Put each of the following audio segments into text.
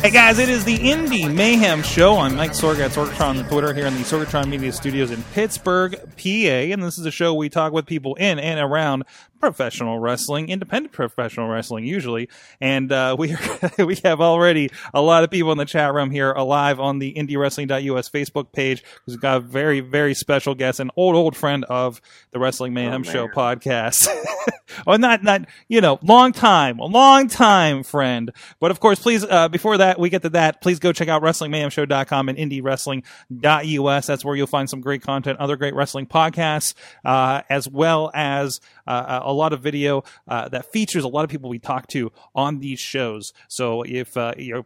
Hey guys, it is the Indie Mayhem Show. I'm Mike Sorg at Sorgatron on Twitter here in the Sorgatron Media Studios in Pittsburgh, PA. And this is a show we talk with people in and around professional wrestling, independent professional wrestling usually. And uh, we are, we have already a lot of people in the chat room here alive on the IndieWrestling.us Facebook page. We've got a very, very special guest, an old, old friend of the Wrestling Mayhem Oh, Show man. podcast. well, not, not, you know, long time, a long time friend. But of course, please, uh, before that, we get to that, please go check out WrestlingMayhemShow.com and IndieWrestling.us. That's where you'll find some great content, other great wrestling podcasts, uh, as well as uh, a lot of video uh, that features a lot of people we talk to on these shows. So if uh, you're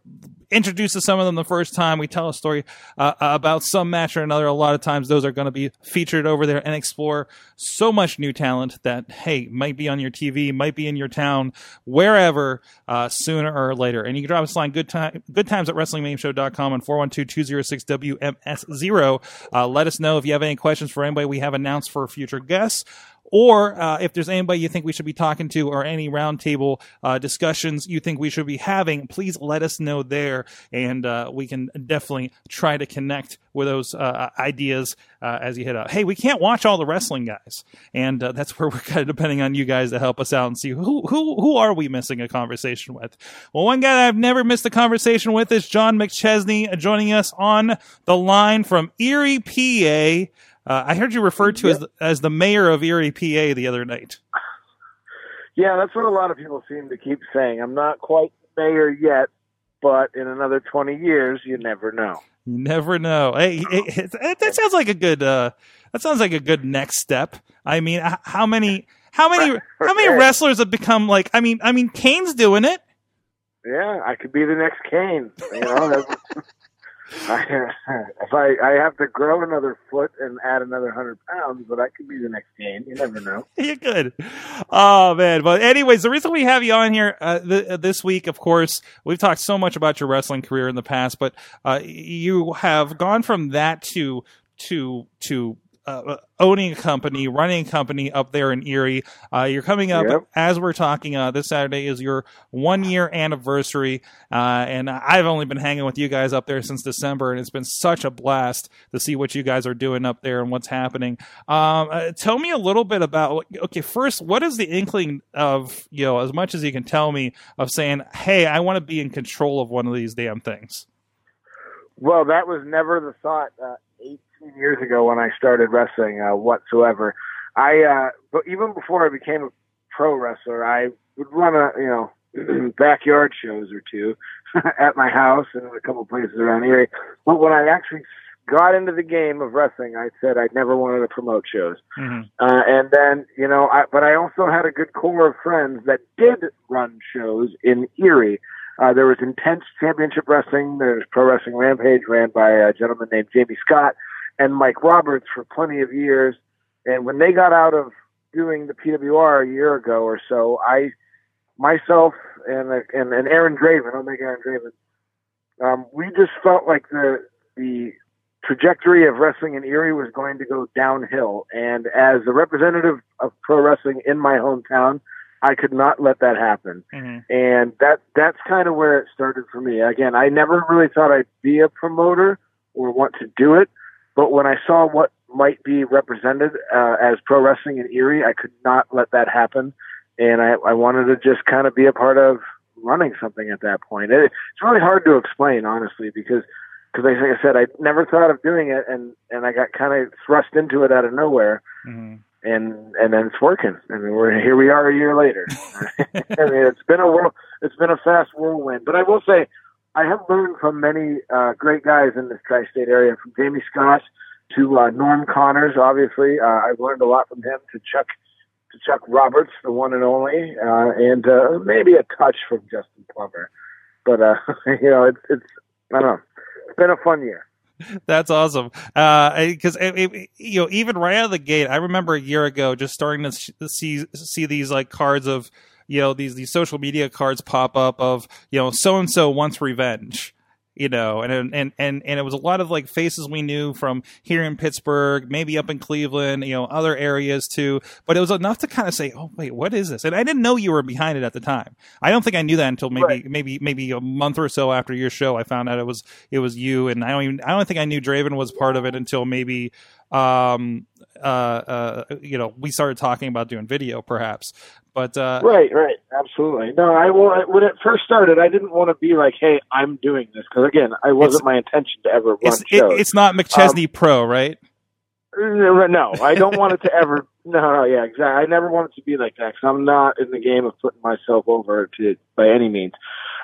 introduced to some of them the first time, we tell a story uh, about some match or another. A lot of times, those are going to be featured over there and explore so much new talent that hey might be on your TV, might be in your town, wherever uh, sooner or later. And you can drop us a line good time good times at WrestlingMayhemShow.com and 412-206-WMS0. Uh, let us know if you have any questions for anybody we have announced for future guests or uh, if there's anybody you think we should be talking to or any roundtable uh, discussions you think we should be having, please let us know there, and uh, we can definitely try to connect with those uh, ideas uh, as you hit up. Hey, we can't watch all the wrestling guys, and uh, that's where we're kind of depending on you guys to help us out and see who who who are we missing a conversation with. Well, one guy I've never missed a conversation with is John McChesney, uh, joining us on the line from Erie, PA. Uh, I heard you referred to as the, as the mayor of Erie, PA, the other night. Yeah, that's what a lot of people seem to keep saying. I'm not quite mayor yet, but in another 20 years, you never know. You never know. Hey, it, it, it- that sounds like a good. Uh, that sounds like a good next step. I mean, how many, how many, how many wrestlers have become like? I mean, I mean, Kane's doing it. Yeah, I could be the next Kane. You know, that's, If I I have to grow another foot and add another hundred pounds, but I could be the next Kane. You never know. you could. Oh man. But anyways, the reason we have you on here uh, th- uh, this week, of course, we've talked so much about your wrestling career in the past, but uh, you have gone from that to to to uh, owning a company, running a company up there in Erie. Uh, you're coming up Yep. as we're talking. Uh, this Saturday is your one year anniversary, uh, and I've only been hanging with you guys up there since December, and it's been such a blast to see what you guys are doing up there and what's happening. Um, uh, tell me a little bit about. Okay, first, what is the inkling of you know as much as you can tell me of saying, "Hey, I want to be in control of one of these damn things." Well, that was never the thought uh, 18 years ago when I started wrestling uh, whatsoever. I, uh, but even before I became a pro wrestler, I would run a, you know, backyard shows or two at my house and a couple places around Erie. But when I actually got into the game of wrestling, I said I never wanted to promote shows. Mhm. Uh, and then, you know, I, but I also had a good core of friends that did run shows in Erie. Uh, there was Intense Championship Wrestling. There's Pro Wrestling Rampage, ran by a gentleman named Jamie Scott and Mike Roberts for plenty of years. And when they got out of doing the PWR a year ago or so, I, myself and and, and Aaron Draven, I'll make Aaron Draven, um, we just felt like the the trajectory of wrestling in Erie was going to go downhill. And as the representative of pro wrestling in my hometown, I could not let that happen. Mhm. And that that's kind of where it started for me. Again, I never really thought I'd be a promoter or want to do it, but when I saw what might be represented uh, as pro wrestling in Erie, I could not let that happen. And I, I wanted to just kind of be a part of running something at that point. It, it's really hard to explain, honestly, because because like I said, I never thought of doing it, and and I got kind of thrust into it out of nowhere, Mhm. and and then it's working. I mean, we're here. We are a year later. I mean, it's been a whirl, it's been a fast whirlwind. But I will say, I have learned from many uh, great guys in this tri-state area, from Jamie Scott to uh, Norm Connors. Obviously, uh, I've learned a lot from him. To Chuck to Chuck Roberts, the one and only, uh, and uh, maybe a touch from Justin Plummer. But uh, you know, it's it's I don't know. It's been a fun year. That's awesome. Because uh, you know, even right out of the gate, I remember a year ago just starting to see see these like cards of you know these these social media cards pop up of you know so and so wants revenge you know, and and and and it was a lot of like faces we knew from here in Pittsburgh, maybe up in Cleveland, you know, other areas too. But it was enough to kind of say, "Oh, wait, what is this?" And I didn't know you were behind it at the time. I don't think I knew that until maybe right. maybe maybe a month or so after your show. I found out it was it was you, and I don't even I don't think I knew Draven was part of it until maybe um uh uh you know we started talking about doing video perhaps but uh, right, right, absolutely. No, I well, when it first started, I didn't want to be like, "Hey, I'm doing this," because again, I wasn't my intention to ever run it's, shows. It, it's not McChesney um, Pro, right? No, I don't want it to ever. No, no, yeah, exactly. I never want it to be like that because I'm not in the game of putting myself over to by any means.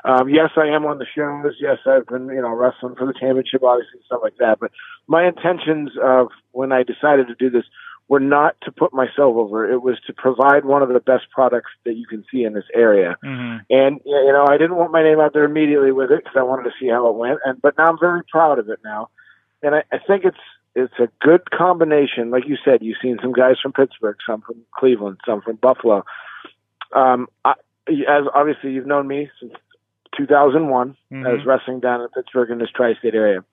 Um, yes, I am on the shows. Yes, I've been, you know, wrestling for the championship, obviously, and stuff like that. But my intentions of when I decided to do this were not to put myself over. It was to provide one of the best products that you can see in this area. Mm-hmm. And you know, I didn't want my name out there immediately with it because I wanted to see how it went. And but now I'm very proud of it now, and I, I think it's it's a good combination. Like you said, you've seen some guys from Pittsburgh, some from Cleveland, some from Buffalo. Um, I, as obviously you've known me since 2001 mm-hmm. as wrestling down in Pittsburgh in this tri-state area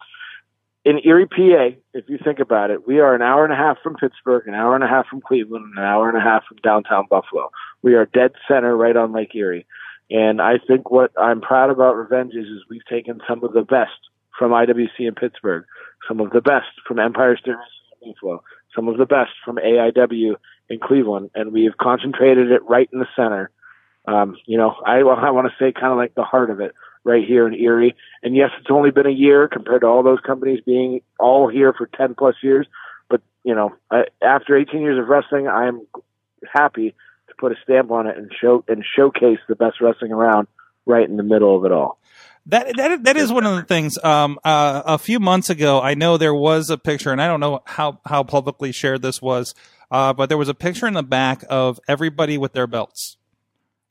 in Erie, PA, if you think about it, we are an hour and a half from Pittsburgh, an hour and a half from Cleveland, an hour and a half from downtown Buffalo. We are dead center right on Lake Erie. And I think what I'm proud about Revenge is, is we've taken some of the best from IWC in Pittsburgh, some of the best from Empire State in Buffalo, some of the best from AIW in Cleveland, and we have concentrated it right in the center. Um, you know, I, I want to say kind of like the heart of it right here in Erie. And yes, it's only been a year compared to all those companies being all here for 10 plus years. But, you know, I, after 18 years of wrestling, I am happy to put a stamp on it and show and showcase the best wrestling around right in the middle of it all. That that that is one of the things. Um, uh, a few months ago, I know there was a picture, and I don't know how how publicly shared this was, uh, but there was a picture in the back of everybody with their belts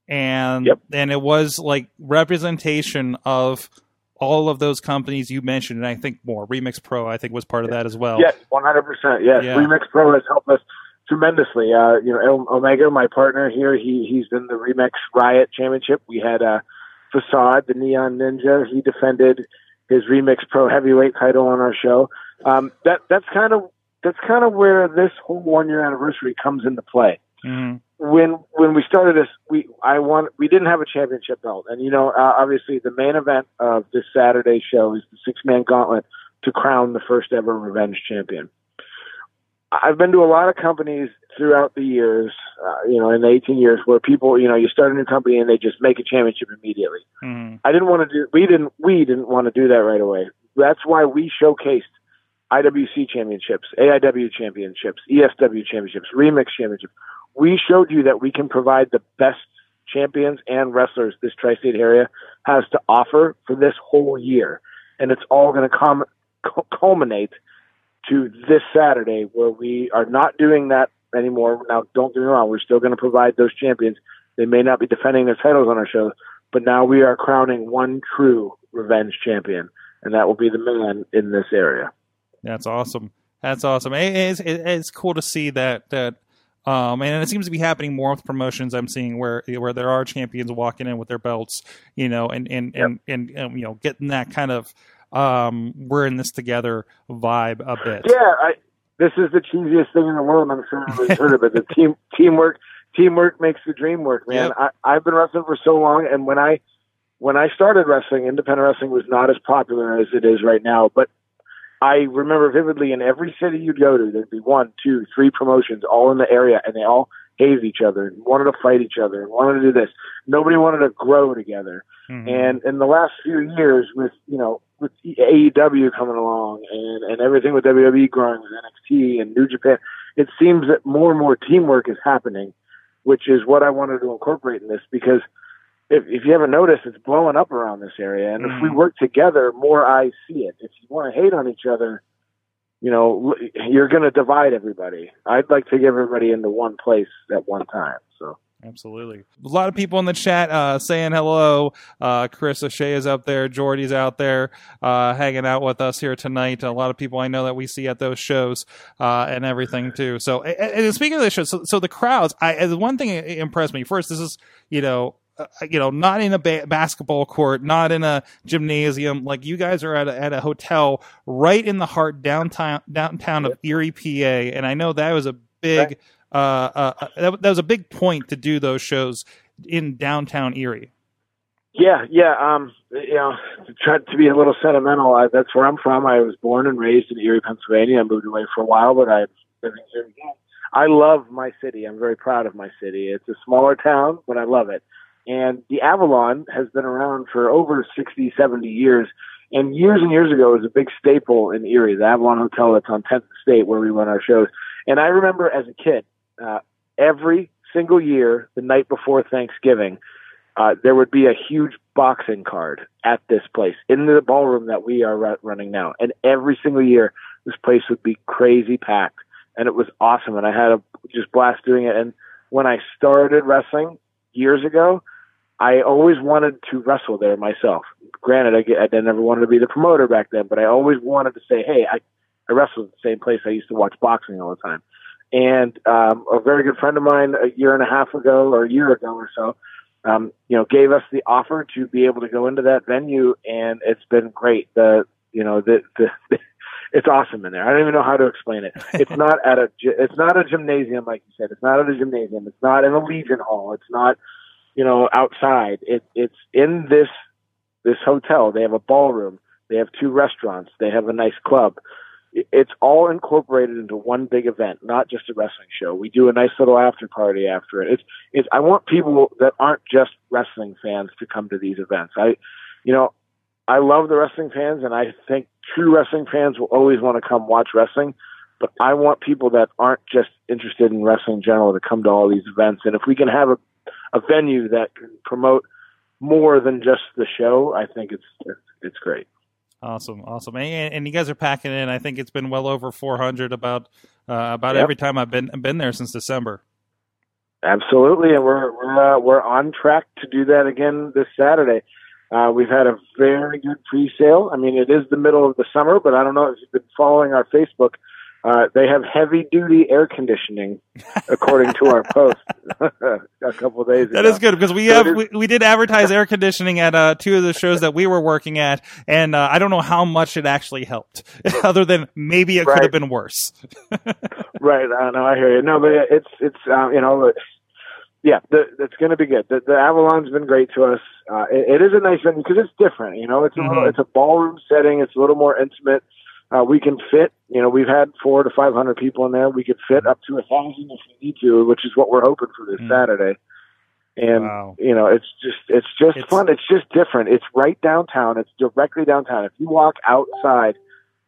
and yep. and it was like representation of all of those companies you mentioned, and I think more. Remix Pro, I think, was part of that as well. Yes, one hundred percent. Yes, yeah. Remix Pro has helped us tremendously. Uh, you know, Omega, my partner here, he he's in the Remix Riot Championship. We had a uh, Facade, the Neon Ninja. He defended his Remix Pro Heavyweight title on our show. Um, that that's kind of that's kind of where this whole one year anniversary comes into play. Mm-hmm when when we started this, we I want we didn't have a championship belt, and you know uh, obviously the main event of this Saturday show is the six man gauntlet to crown the first ever Revenge champion. I've been to a lot of companies throughout the years, uh, you know, in the 18 years where people, you know, you start a new company and they just make a championship immediately. Mm. I didn't want to do, we didn't, we didn't want to do that right away. That's why we showcased IWC championships, AIW championships, ESW championships, Remix championships we showed you that we can provide the best champions and wrestlers this tri-state area has to offer for this whole year, and it's all going to com- culminate to this Saturday, where we are not doing that anymore. Now, don't get me wrong, we're still going to provide those champions. They may not be defending their titles on our show, but now we are crowning one true revenge champion, and that will be the man in this area. That's awesome. That's awesome. It's, it's cool to see that that um, and it seems to be happening more with promotions I'm seeing where where there are champions walking in with their belts, you know, and and yep. and, and, and, you know getting that kind of um, we're in this together vibe a bit. Yeah, I, this is the cheesiest thing in the world. I'm sure everybody's heard of it. The team teamwork teamwork makes the dream work, man. Yep. I, I've been wrestling for so long, and when I when I started wrestling, independent wrestling was not as popular as it is right now, but I remember vividly in every city you'd go to, there'd be one, two, three promotions all in the area, and they all hated each other and wanted to fight each other and wanted to do this. Nobody wanted to grow together. Mm-hmm. And in the last few years, with you know, with AEW coming along and and everything with WWE growing with NXT and New Japan, it seems that more and more teamwork is happening, which is what I wanted to incorporate in this because if, if you haven't noticed, it's blowing up around this area. And mm. if we mm. work together, more eyes see it. If you want to hate on each other, you know, you're going to divide everybody. I'd like to get everybody into one place at one time. So Absolutely. A lot of people in the chat uh, saying hello. Uh, Chris O'Shea is up there. Jordy's out there uh, hanging out with us here tonight. A lot of people I know that we see at those shows uh, and everything too. So, and, and speaking of the show, so, so the crowds, I the one thing that impressed me first. This is you know uh, you know, not in a ba- basketball court, not in a gymnasium. Like you guys are at a, at a hotel right in the heart downtown downtown of Erie, PA, and I know that was a big uh, uh, uh, that, that was a big point to do those shows in downtown Erie. Yeah, yeah. Um, you know, to try to be a little sentimental, I, that's where I'm from. I was born and raised in Erie, Pennsylvania. I moved away for a while, but I'm living here again. I love my city. I'm very proud of my city. It's a smaller town, but I love it. And the Avalon has been around for over 60, 70 years. And years and years ago, it was a big staple in Erie, the Avalon Hotel that's on 10th State where we run our shows. And I remember as a kid, uh, every single year, the night before Thanksgiving, uh, there would be a huge boxing card at this place in the ballroom that we are r- running now. And every single year, this place would be crazy packed. And it was awesome. And I had a just blast doing it. And when I started wrestling years ago, I always wanted to wrestle there myself. Granted, I, I never wanted to be the promoter back then, but I always wanted to say, hey, I, I wrestled at the same place I used to watch boxing all the time. And um, a very good friend of mine a year and a half ago or a year ago or so, um, you know, gave us the offer to be able to go into that venue, and it's been great. The you know the the, it's awesome in there. I don't even know how to explain it. It's not at a it's not a gymnasium like you said. It's not at a gymnasium. It's not in a Legion Hall. It's not you know, outside. It, it's in this this hotel. They have a ballroom. They have two restaurants. They have a nice club. It's all incorporated into one big event, not just a wrestling show. We do a nice little after party after it. It's, it's. I want people that aren't just wrestling fans to come to these events. I, you know, I love the wrestling fans, and I think true wrestling fans will always want to come watch wrestling. But I want people that aren't just interested in wrestling in general to come to all these events. And if we can have a a venue that can promote more than just the show, I think it's it's, it's great. Awesome, awesome, and, and, you guys are packing in. I think it's been well over 400 about uh, about yep. every time I've been been there since December. Absolutely, and we're we're uh, we're on track to do that again this Saturday. Uh, we've had a very good pre-sale. I mean, it is the middle of the summer, but I don't know if you've been following our Facebook. Uh, they have heavy duty air conditioning, according to our post a couple days ago. That is good because we have we, we did advertise air conditioning at uh, two of the shows that we were working at, and uh, I don't know how much it actually helped, other than maybe it right. could have been worse. right, I know, I hear you. No, but it's it's um, you know, yeah, the, it's going to be good. The, the Avalon's been great to us. Uh, it, it is a nice venue because it's different. You know, it's a mm-hmm. little, it's a ballroom setting. It's a little more intimate uh, we can fit, you know, we've had four to 500 people in there. We could fit up to a thousand if we need to, which is what we're hoping for this mm. Saturday. And, wow. you know, it's just, it's just it's, fun. It's just different. It's right downtown. It's directly downtown. If you walk outside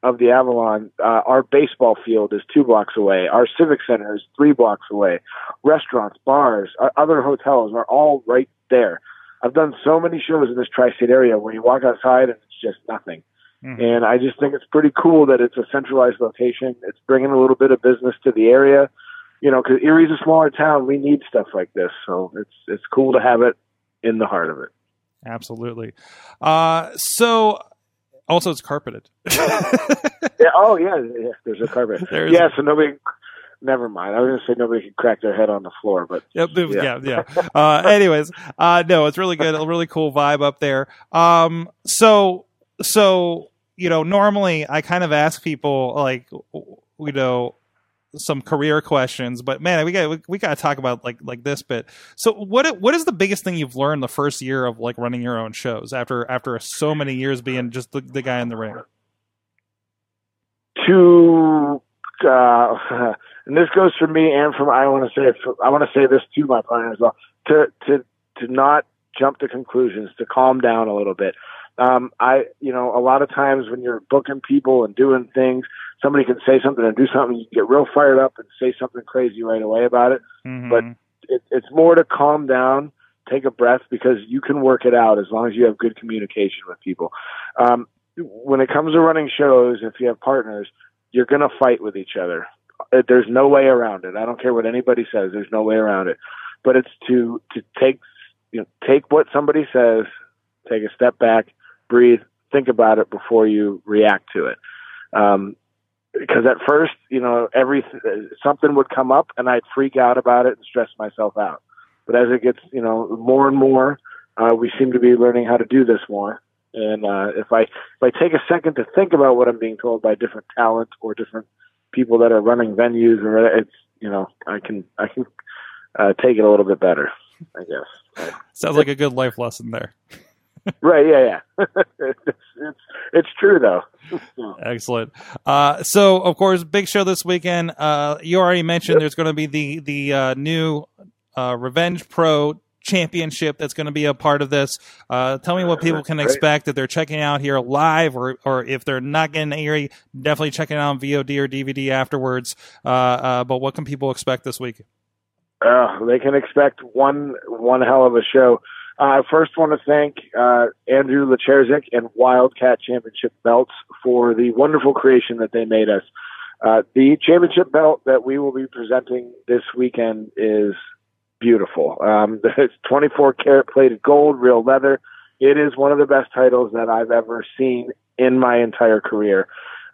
of the Avalon, uh, our baseball field is two blocks away. Our civic center is three blocks away. Restaurants, bars, other hotels are all right there. I've done so many shows in this tri-state area where you walk outside and it's just nothing. Mm-hmm. And I just think it's pretty cool that it's a centralized location. It's bringing a little bit of business to the area. You know, because Erie's a smaller town, we need stuff like this, so it's it's cool to have it in the heart of it. Absolutely. Uh, so, also, it's carpeted. yeah. Oh, yeah. yeah there's a carpet. There's yeah. So nobody never mind. I was going to say nobody can crack their head on the floor, but yep, yeah, yeah. yeah. Uh, anyways, uh, no, it's really good. A really cool vibe up there. Um, so, so you know, normally I kind of ask people like, you know, some career questions, but man, we got we, we got to talk about like like this bit. So, what what is the biggest thing you've learned the first year of like running your own shows after after so many years being just the, the guy in the ring? To uh, and this goes for me and from I want to say I want to say this to my partner as well. To to to not jump to conclusions, to calm down a little bit um, I, you know, a lot of times when you're booking people and doing things, somebody can say something and do something, you get real fired up and say something crazy right away about it. Mm-hmm. But it, it's more to calm down, take a breath because you can work it out as long as you have good communication with people. Um, when it comes to running shows, if you have partners, you're going to fight with each other. Uh, there's no way around it. I don't care what anybody says. There's no way around it. but it's to to take you know take what somebody says, take a step back, breathe, think about it before you react to it. Um, because at first, you know, every something would come up and I'd freak out about it and stress myself out. But as it gets, you know, more and more, uh, we seem to be learning how to do this more. And uh, if I if I take a second to think about what I'm being told by different talent or different people that are running venues, or it's you know, I can I can uh, take it a little bit better. I guess. Sounds like a good life lesson there. Right. Yeah. Yeah. it's, it's it's true though. Excellent. Uh, so, of course, big show this weekend. Uh, you already mentioned yep. there's going to be the the uh, new uh, Revenge Pro Championship that's going to be a part of this. Uh, tell me what people can expect that they're checking out here live, or or if they're not getting Erie, definitely checking out on VOD or DVD afterwards. Uh, but what can people expect this week? they can expect one one hell of a show. I uh, first want to thank uh, Andrew Lecherzik and Wildcat Championship Belts for the wonderful creation that they made us. Uh, the championship belt that we will be presenting this weekend is beautiful. Um, it's 24 karat plated gold, real leather. It is one of the best titles that I've ever seen in my entire career.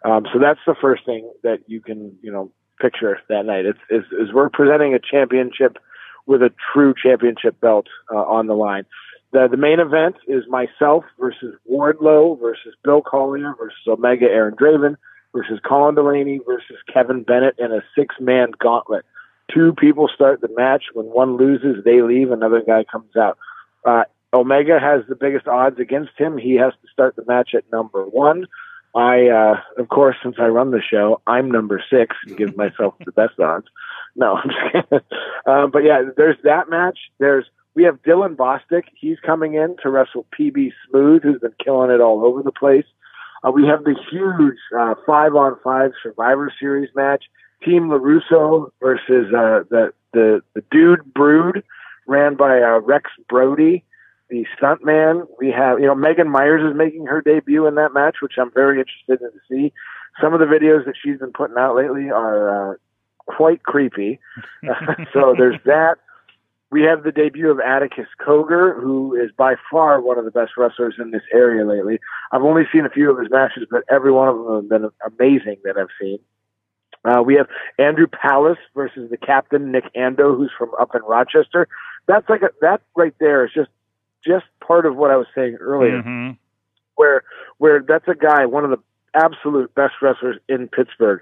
Um, so that's the first thing that you can, you know, picture that night. It's, is, is we're presenting a championship with a true championship belt uh, on the line. The, the main event is myself versus Wardlow versus Bill Collier versus Omega Aaron Draven versus Colin Delaney versus Kevin Bennett in a six man gauntlet. Two people start the match. When one loses, they leave. Another guy comes out. Uh, Omega has the biggest odds against him. He has to start the match at number one. I, uh, of course, since I run the show, I'm number six and give myself the best odds. No, I'm just kidding. Um, but yeah, there's that match. There's we have Dylan Bostic. He's coming in to wrestle PB Smooth, who's been killing it all over the place. Uh, we have the huge uh, five on five Survivor Series match. Team LaRusso versus uh, the the the Dude Brood, ran by uh, Rex Brody, the stuntman. We have you know Megan Myers is making her debut in that match, which I'm very interested in to see. Some of the videos that she's been putting out lately are uh, quite creepy. so there's that. We have the debut of Atticus Cogar, who is by far one of the best wrestlers in this area lately. I've only seen a few of his matches, but every one of them have been amazing that I've seen. Uh, we have Andrew Palace versus the captain Nick Ando, who's from up in Rochester. That's like a, that right there is just just part of what I was saying earlier, mm-hmm. where where that's a guy, one of the absolute best wrestlers in Pittsburgh.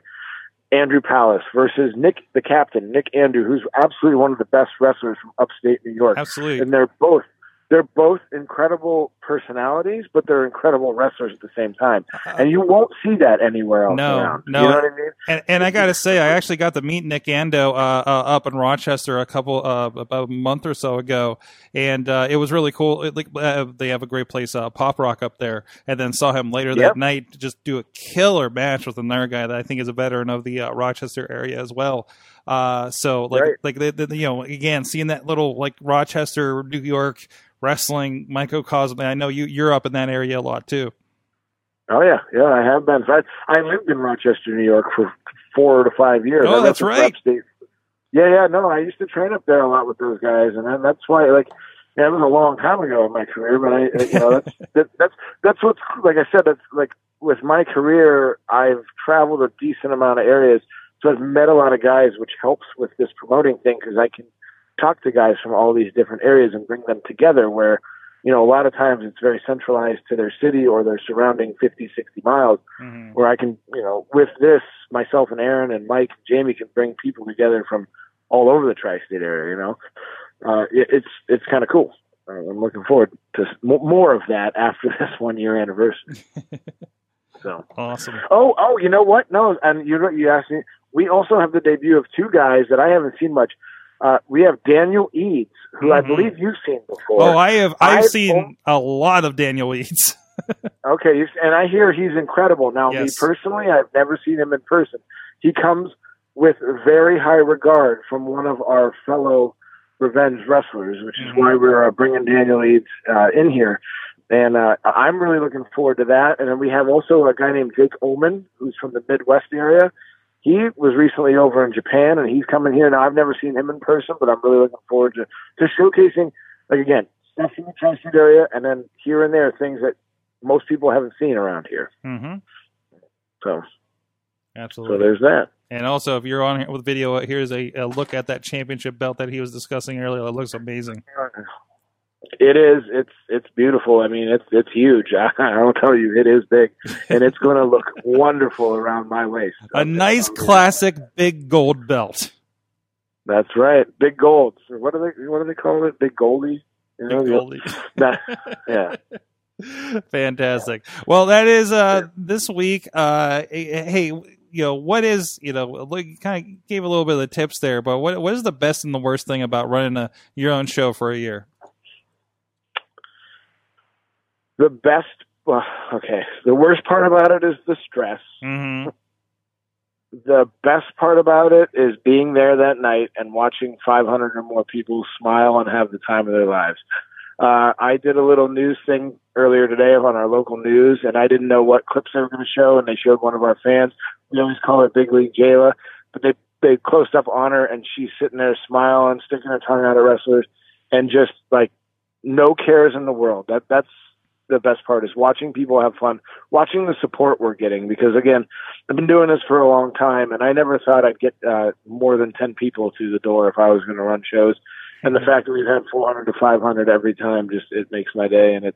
Ando Palace versus Nick, the captain, Nick Andrew, who's absolutely one of the best wrestlers from upstate New York. Absolutely. And they're both they're both incredible personalities, but they're incredible wrestlers at the same time. Uh-huh. And you won't see that anywhere else no, around. No, you know what I mean? And, and I got to say, I actually got to meet Nick Ando uh, uh, up in Rochester a couple uh, about a month or so ago, and uh, it was really cool. It, like, uh, they have a great place, Pop Rock, up there, and then saw him later yep. that night just do a killer match with another guy that I think is a veteran of the Rochester area as well. so like right. like the, the, you know again seeing that little like Rochester, New York wrestling microcosm. I know you you're up in that area a lot too. Oh yeah, yeah, I have been. I I lived in Rochester, New York for four to five years. Oh, that's right. Upstate. Yeah, yeah, no, I used to train up there a lot with those guys, and that's why, like, yeah, it was a long time ago in my career, but I, you know, that's that, that's that's what's like I said. That's like with my career, I've traveled a decent amount of areas, so I've met a lot of guys, which helps with this promoting thing because I can talk to guys from all these different areas and bring them together where you know a lot of times it's very centralized to their city or their surrounding 50 60 miles mm-hmm. where i can you know with this myself and aaron and mike and jamie can bring people together from all over the tri-state area you know? Uh, it, it's it's kind of cool. Uh, i'm looking forward to more of that after this one year anniversary. So. Awesome. Oh oh you know what? No and you know, you asked me we also have the debut of two guys that i haven't seen much uh, we have Daniel Eads, who mm-hmm. I believe you've seen before. Oh, I have. I've, I've seen a lot of Daniel Eads. okay, and I hear he's incredible. Now, yes. me personally, I've never seen him in person. He comes with very high regard from one of our fellow revenge wrestlers, which is mm-hmm. why we're uh, bringing Daniel Eads uh, in here. And uh, I'm really looking forward to that. And then we have also a guy named Jake Oman, who's from the Midwest area he was recently over in Japan, and he's coming here. Now I've never seen him in person, but I'm really looking forward to to showcasing like again stuff in the tri-state area, and then here and there things that most people haven't seen around here. Mm-hmm. So so there's that. and also, if you're on here with video, here's a, a look at that championship belt that he was discussing earlier. It looks amazing. It is. It's it's beautiful. I mean, it's it's huge. I, will tell you, it is big, and it's going to look wonderful around my waist. A nice classic big gold belt. That's right. Big gold. What do they What do they call it? Big goldie. You know, Big goldie. That, yeah. Fantastic. Well, that is uh this week. Uh, hey, you know what is you know look, you kind of gave a little bit of the tips there, but what what is the best and the worst thing about running a your own show for a year? The best. Well, okay. The worst part about it is the stress. Mm-hmm. The best part about it is being there that night and watching 500 or more people smile and have the time of their lives. Uh, I did a little news thing earlier today on our local news, and I didn't know what clips they were going to show, and they showed one of our fans. We always call her Big League Jayla, but they they close up on her, and she's sitting there smiling, sticking her tongue out at wrestlers, and just like no cares in the world. That that's the best part is watching people have fun, watching the support we're getting. Because again, I've been doing this for a long time, and I never thought I'd get uh, more than ten people through the door if I was going to run shows. And the fact that we've had 400 to 500 every time just it makes my day, and it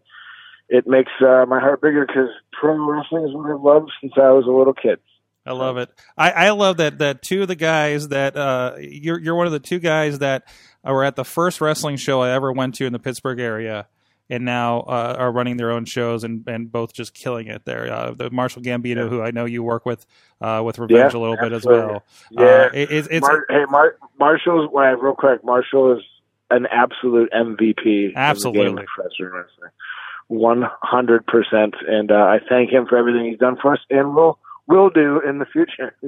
it makes uh, my heart bigger because pro wrestling is what I've loved since I was a little kid. I love it. I, I love that that two of the guys that uh, you're you're one of the two guys that were at the first wrestling show I ever went to in the Pittsburgh area, and now uh, are running their own shows and, and both just killing it there. Uh, the Marshall Gambino, who I know you work with uh, with Revenge Yeah, a little bit as well. Yeah. Uh, it, it's it's Mar- hey, Mar- Marshall's well, real quick. Marshall is an absolute MVP. Absolutely. in the game of professional wrestling. One hundred percent, and uh, I thank him for everything he's done for us, and will will do in the future.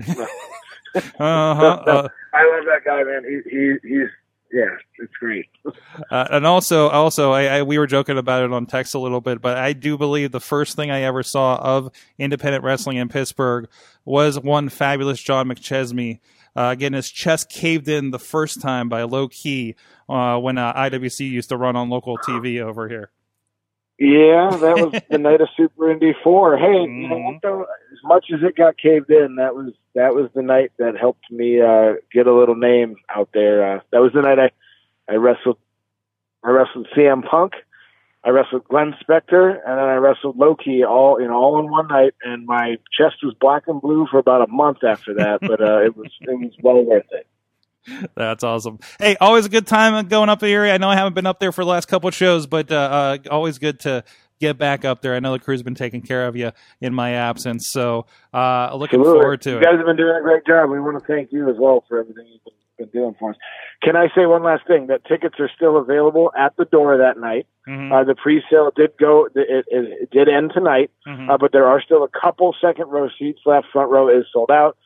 uh-huh, uh, I love that guy, man. He, he he's yeah, it's great. Uh, and also, also, I, I, we were joking about it on text a little bit, but I do believe the first thing I ever saw of independent wrestling in Pittsburgh was one fabulous John McChesney uh, getting his chest caved in the first time by Loki uh, when uh, IWC used to run on local TV over here. Yeah, that was the night of Super Indy Four. Hey, you know though? As much as it got caved in, that was that was the night that helped me uh, get a little name out there. Uh, that was the night I I wrestled I wrestled CM Punk, I wrestled Glenn Spector, and then I wrestled Loki all in all in one night. And my chest was black and blue for about a month after that, but uh, it was it was well worth it. That's awesome. Hey, always a good time going up the area. I know I haven't been up there for the last couple of shows, but uh, uh, always good to get back up there. I know the crew's been taking care of you in my absence, so uh, looking Absolutely. forward to you it. You guys have been doing a great job. We want to thank you as well for everything you've been, been doing for us. Can I say one last thing? That tickets are still available at the door that night. Mhm, Uh, the pre-sale did go; it, it, it did end tonight, mhm. uh, but there are still a couple second row seats left. Front row is sold out.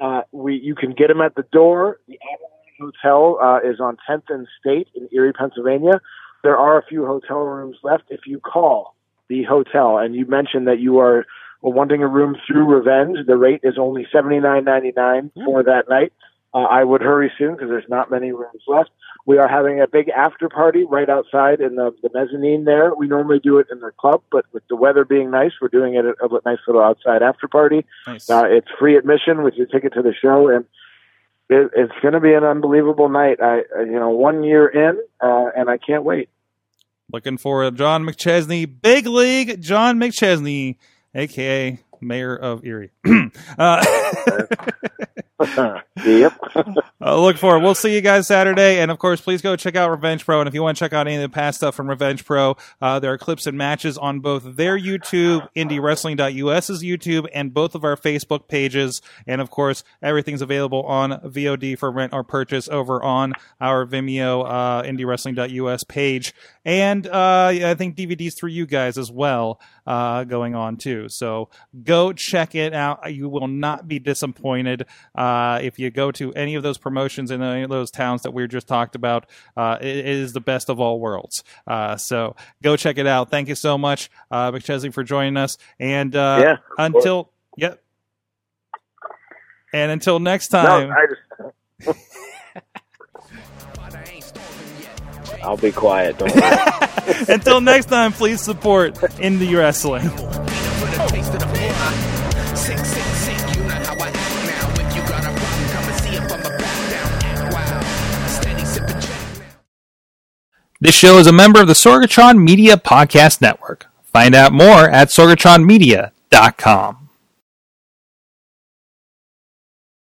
Uh, we you can get them at the door. The Avalon Hotel uh, is on 10th and State in Erie, Pennsylvania. There are a few hotel rooms left. If you call the hotel and you mention that you are wanting a room through Revenge, the rate is only seventy nine ninety nine for that night. Uh, I would hurry soon because there's not many rooms left. We are having a big after party right outside in the, the mezzanine there. We normally do it in the club, but with the weather being nice, we're doing it at a nice little outside after party. Nice. Uh, it's free admission with your ticket to the show, and it, it's going to be an unbelievable night. I, uh, you know, one year in, uh, and I can't wait. Looking for John McChesney, big league John McChesney, aka Mayor of Erie. yep. uh, look forward. We'll see you guys Saturday, and of course, please go check out Revenge Pro. And if you want to check out any of the past stuff from Revenge Pro, uh, there are clips and matches on both their YouTube, IndieWrestling.us's YouTube, and both of our Facebook pages. And of course, everything's available on VOD for rent or purchase over on our Vimeo, uh, IndieWrestling.us page, and uh, I think DVDs through you guys as well uh, going on too. So go check it out. You will not be disappointed uh, if you go to any of those promotions in any of those towns that we just talked about. Uh, it is the best of all worlds. Uh, so go check it out. Thank you so much, uh, McChesney, for joining us. And uh, Yeah, until yep. And until next No, time, I I'll be quiet. Don't worry. until next time, please support indie wrestling. This show is a member of the Sorgatron Media Podcast Network. Find out more at sorgatronmedia.com.